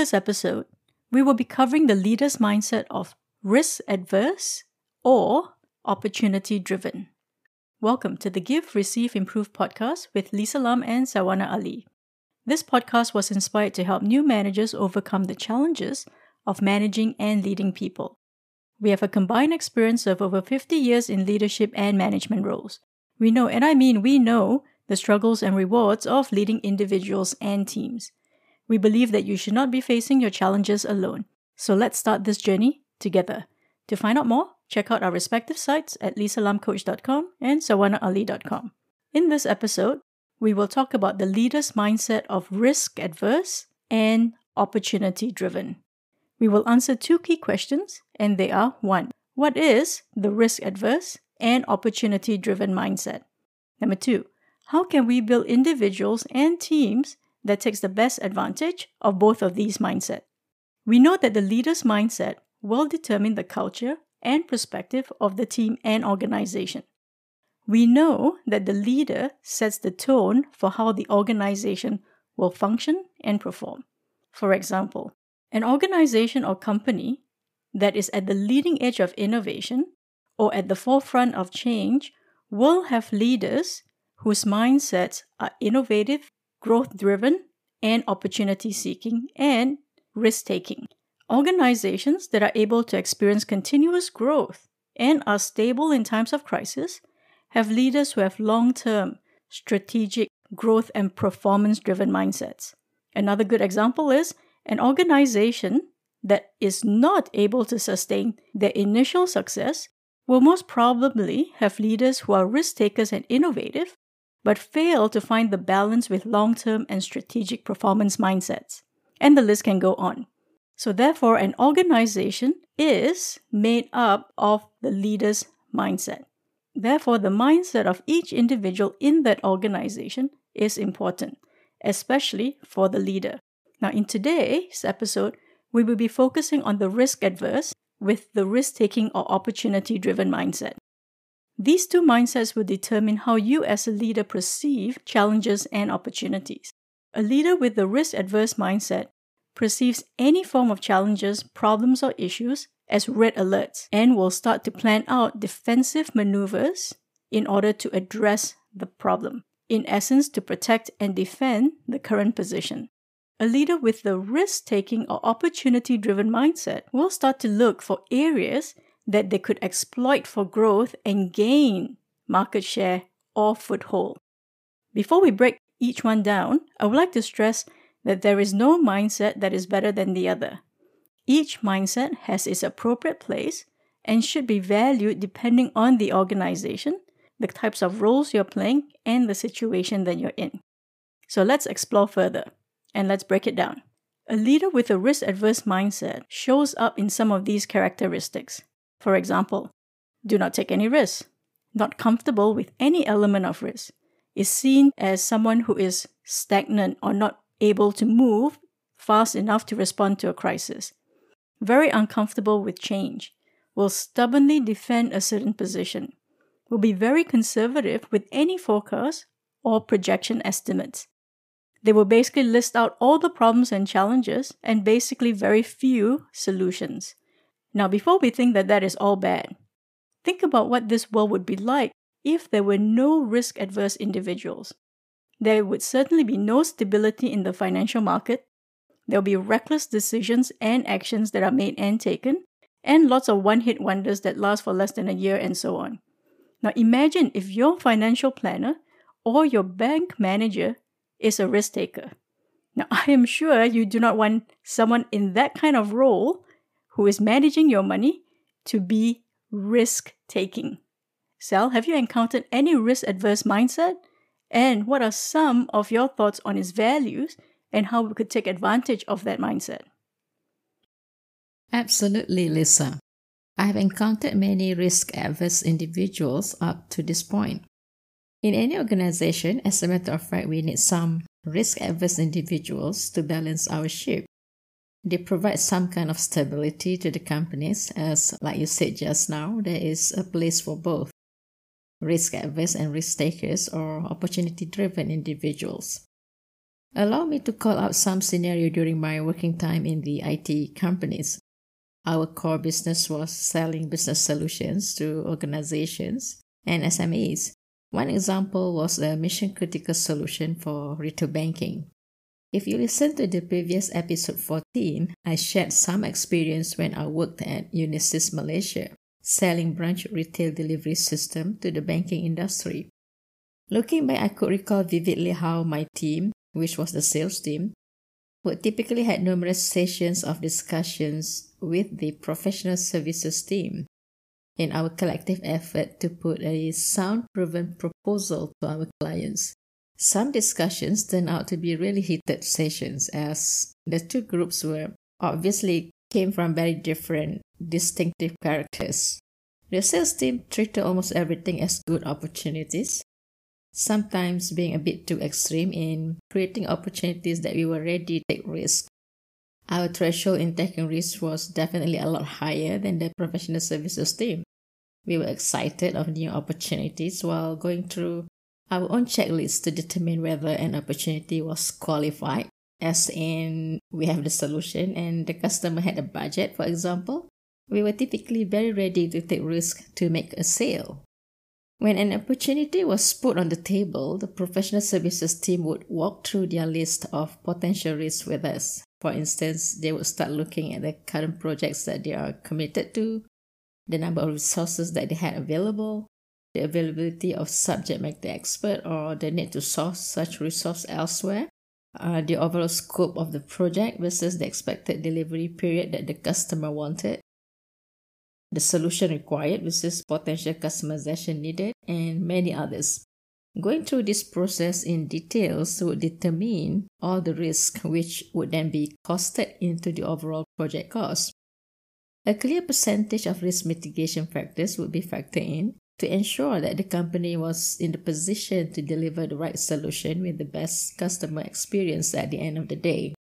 this episode, we will be covering the leader's mindset of risk adverse or opportunity driven. Welcome to the Give, Receive, Improve podcast with Lisa Lam and Salwana Ali. This podcast was inspired to help new managers overcome the challenges of managing and leading people. We have a combined experience of over 50 years in leadership and management roles. We know, and I mean we know, the struggles and rewards of leading individuals and teams. We believe that you should not be facing your challenges alone. So let's start this journey together. To find out more, check out our respective sites at lisalamcoach.com and salwanaali.com. In this episode, we will talk about the leader's mindset of risk adverse and opportunity driven. We will answer two key questions, and they are 1. What is the risk adverse and opportunity driven mindset? Number 2. How can we build individuals and teams that takes the best advantage of both of these mindsets? We know that the leader's mindset will determine the culture and perspective of the team and organization. We know that the leader sets the tone for how the organization will function and perform. For example, an organization or company that is at the leading edge of innovation or at the forefront of change will have leaders whose mindsets are innovative, growth driven, and opportunity seeking and risk taking. Organizations that are able to experience continuous growth and are stable in times of crisis have leaders who have long term, strategic, growth, and performance driven mindsets. Another good example is an organization that is not able to sustain their initial success will most probably have leaders who are risk takers and innovative, but fail to find the balance with long term and strategic performance mindsets. And the list can go on. So, therefore, an organization is made up of the leader's mindset. Therefore, the mindset of each individual in that organization is important, especially for the leader. Now, in today's episode, we will be focusing on the risk adverse with the risk taking or opportunity driven mindset. These two mindsets will determine how you as a leader perceive challenges and opportunities. A leader with the risk adverse mindset perceives any form of challenges, problems, or issues as red alerts and will start to plan out defensive maneuvers in order to address the problem. In essence, to protect and defend the current position. A leader with the risk taking or opportunity driven mindset will start to look for areas that they could exploit for growth and gain market share or foothold. Before we break each one down, I would like to stress that there is no mindset that is better than the other. Each mindset has its appropriate place and should be valued depending on the organization, the types of roles you're playing, and the situation that you're in. So let's explore further and let's break it down. A leader with a risk adverse mindset shows up in some of these characteristics. For example, do not take any risks, not comfortable with any element of risk, is seen as someone who is stagnant or not able to move fast enough to respond to a crisis, very uncomfortable with change, will stubbornly defend a certain position, will be very conservative with any forecast or projection estimates. They will basically list out all the problems and challenges and basically very few solutions. Now, before we think that that is all bad, think about what this world would be like if there were no risk adverse individuals. There would certainly be no stability in the financial market. There'll be reckless decisions and actions that are made and taken, and lots of one hit wonders that last for less than a year and so on. Now, imagine if your financial planner or your bank manager is a risk taker. Now, I am sure you do not want someone in that kind of role who is managing your money to be risk taking. Sal, have you encountered any risk adverse mindset? And what are some of your thoughts on its values and how we could take advantage of that mindset? Absolutely, Lisa. I have encountered many risk adverse individuals up to this point. In any organization, as a matter of fact, we need some risk adverse individuals to balance our ship. They provide some kind of stability to the companies, as, like you said just now, there is a place for both risk averse and risk takers or opportunity driven individuals. Allow me to call out some scenario during my working time in the IT companies. Our core business was selling business solutions to organizations and SMEs. One example was a mission critical solution for retail banking. If you listen to the previous episode 14, I shared some experience when I worked at Unisys Malaysia, selling branch retail delivery system to the banking industry. Looking back, I could recall vividly how my team, which was the sales team, would typically had numerous sessions of discussions with the professional services team in our collective effort to put a sound proven proposal to our clients. Some discussions turned out to be really heated sessions as the two groups were obviously came from very different, distinctive characters. The sales team treated almost everything as good opportunities, sometimes being a bit too extreme in creating opportunities that we were ready to take risks. Our threshold in taking risks was definitely a lot higher than the professional services team. We were excited of new opportunities while going through our own checklist to determine whether an opportunity was qualified, as in we have the solution and the customer had a budget, for example. We were typically very ready to take risk to make a sale. When an opportunity was put on the table, the professional services team would walk through their list of potential risks with us. For instance, they would start looking at the current projects that they are committed to, the number of resources that they had available, the availability of subject matter expert or the need to source such resource elsewhere, uh, the overall scope of the project versus the expected delivery period that the customer wanted, the solution required versus potential customization needed, and many others. Going through this process in details would determine all the risk which would then be costed into the overall project cost. A clear percentage of risk mitigation factors would be factored in to ensure that the company was in the position to deliver the right solution with the best customer experience at the end of the day.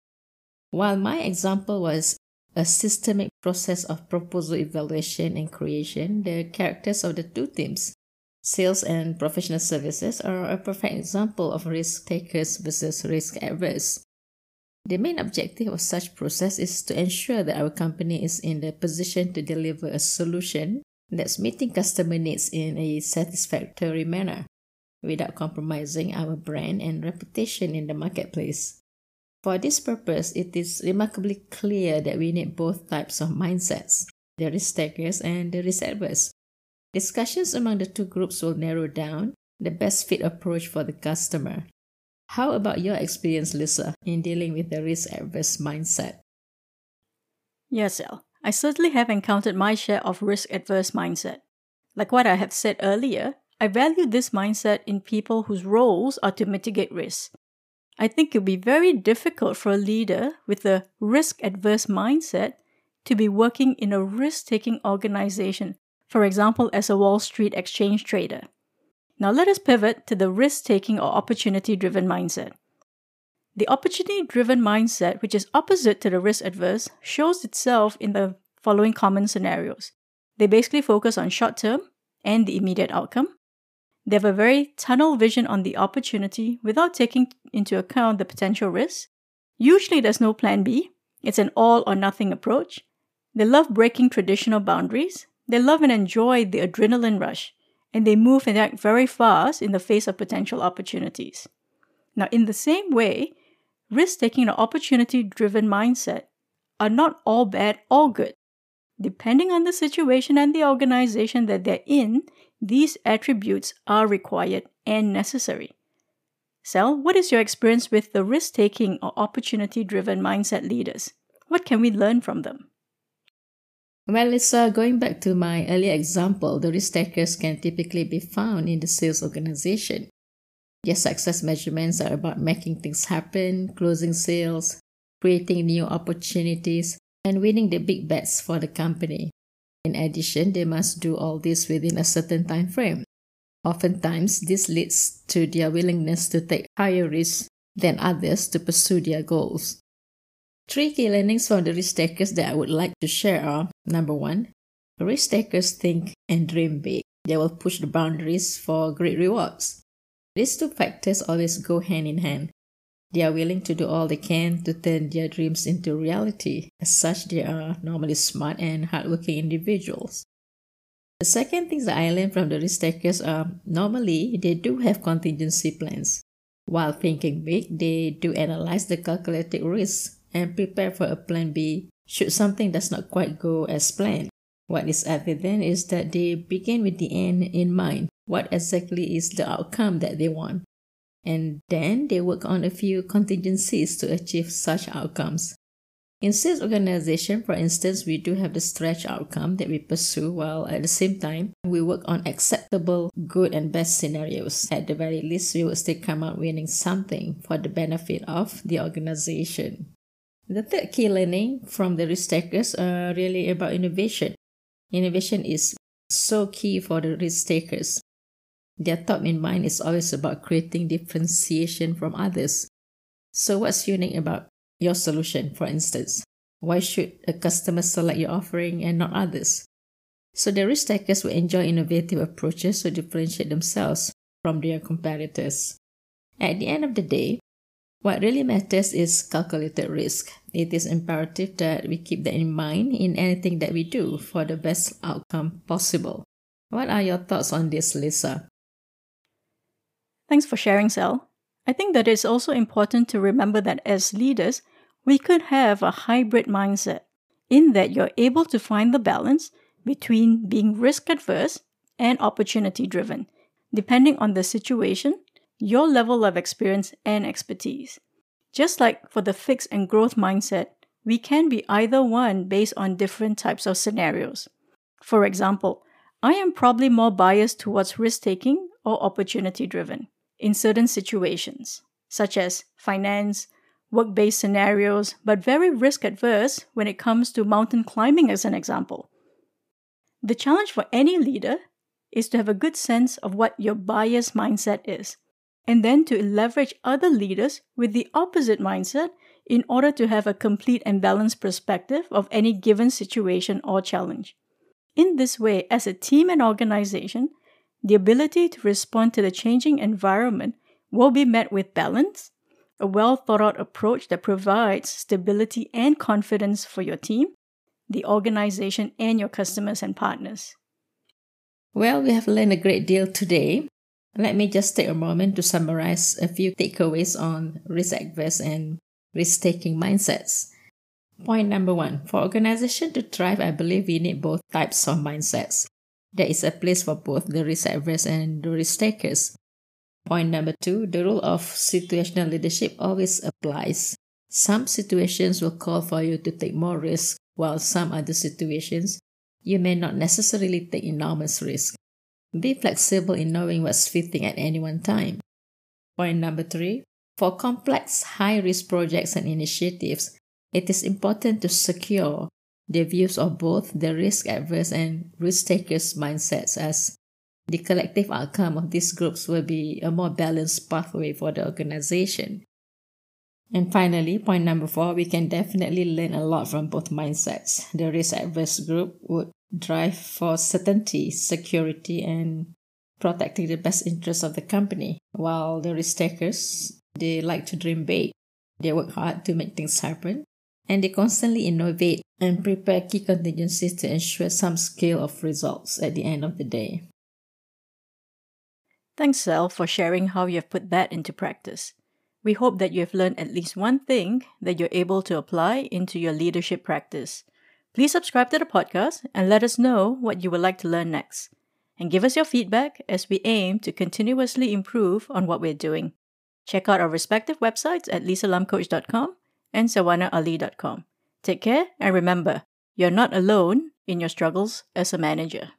While my example was a systemic process of proposal evaluation and creation, the characters of the two teams, sales and professional services, are a perfect example of risk takers versus risk averse. The main objective of such process is to ensure that our company is in the position to deliver a solution that's meeting customer needs in a satisfactory manner without compromising our brand and reputation in the marketplace. For this purpose, it is remarkably clear that we need both types of mindsets the risk takers and the risk averse. Discussions among the two groups will narrow down the best fit approach for the customer. How about your experience, Lisa, in dealing with the risk averse mindset? Yes, El. I certainly have encountered my share of risk adverse mindset. Like what I have said earlier, I value this mindset in people whose roles are to mitigate risk. I think it would be very difficult for a leader with a risk adverse mindset to be working in a risk taking organization, for example, as a Wall Street exchange trader. Now let us pivot to the risk taking or opportunity driven mindset. The opportunity driven mindset, which is opposite to the risk adverse, shows itself in the following common scenarios. They basically focus on short term and the immediate outcome. They have a very tunnel vision on the opportunity without taking into account the potential risks. Usually, there's no plan B, it's an all or nothing approach. They love breaking traditional boundaries. They love and enjoy the adrenaline rush, and they move and act very fast in the face of potential opportunities. Now, in the same way, risk taking and opportunity driven mindset are not all bad or good. Depending on the situation and the organization that they're in, these attributes are required and necessary. Sel, what is your experience with the risk taking or opportunity driven mindset leaders? What can we learn from them? Well, Lisa, uh, going back to my earlier example, the risk takers can typically be found in the sales organization. Their success measurements are about making things happen, closing sales, creating new opportunities, and winning the big bets for the company. In addition, they must do all this within a certain time frame. Oftentimes, this leads to their willingness to take higher risks than others to pursue their goals. Three key learnings from the risk takers that I would like to share are number one, risk takers think and dream big. They will push the boundaries for great rewards. These two factors always go hand in hand. They are willing to do all they can to turn their dreams into reality. As such, they are normally smart and hardworking individuals. The second things that I learned from the risk takers are normally they do have contingency plans. While thinking big, they do analyze the calculated risks and prepare for a plan B should something does not quite go as planned. What is evident is that they begin with the end in mind. What exactly is the outcome that they want? And then they work on a few contingencies to achieve such outcomes. In sales organization, for instance, we do have the stretch outcome that we pursue while at the same time we work on acceptable good and best scenarios. At the very least, we will still come out winning something for the benefit of the organization. The third key learning from the risk takers are really about innovation. Innovation is so key for the risk takers. Their thought in mind is always about creating differentiation from others. So, what's unique about your solution, for instance? Why should a customer select your offering and not others? So, the risk takers will enjoy innovative approaches to differentiate themselves from their competitors. At the end of the day, what really matters is calculated risk. It is imperative that we keep that in mind in anything that we do for the best outcome possible. What are your thoughts on this, Lisa? Thanks for sharing, Sal. I think that it's also important to remember that as leaders, we could have a hybrid mindset in that you're able to find the balance between being risk adverse and opportunity driven, depending on the situation, your level of experience and expertise. Just like for the fixed and growth mindset, we can be either one based on different types of scenarios. For example, I am probably more biased towards risk taking or opportunity driven in certain situations, such as finance, work based scenarios, but very risk adverse when it comes to mountain climbing, as an example. The challenge for any leader is to have a good sense of what your bias mindset is, and then to leverage other leaders with the opposite mindset in order to have a complete and balanced perspective of any given situation or challenge. In this way, as a team and organization, the ability to respond to the changing environment will be met with balance, a well thought out approach that provides stability and confidence for your team, the organization, and your customers and partners. Well, we have learned a great deal today. Let me just take a moment to summarize a few takeaways on risk averse and risk taking mindsets. Point number one for organization to thrive, I believe we need both types of mindsets. There is a place for both the risk averse and the risk takers. Point number two the rule of situational leadership always applies. Some situations will call for you to take more risk, while some other situations you may not necessarily take enormous risk. Be flexible in knowing what's fitting at any one time. Point number three for complex, high risk projects and initiatives, it is important to secure the views of both the risk averse and risk takers mindsets as the collective outcome of these groups will be a more balanced pathway for the organization. And finally, point number four, we can definitely learn a lot from both mindsets. The risk averse group would drive for certainty, security, and protecting the best interests of the company, while the risk takers, they like to dream big. They work hard to make things happen, and they constantly innovate and prepare key contingencies to ensure some scale of results at the end of the day. Thanks, Sal, for sharing how you have put that into practice. We hope that you have learned at least one thing that you're able to apply into your leadership practice. Please subscribe to the podcast and let us know what you would like to learn next. And give us your feedback as we aim to continuously improve on what we're doing. Check out our respective websites at lisalamcoach.com and salwanaali.com. Take care and remember, you're not alone in your struggles as a manager.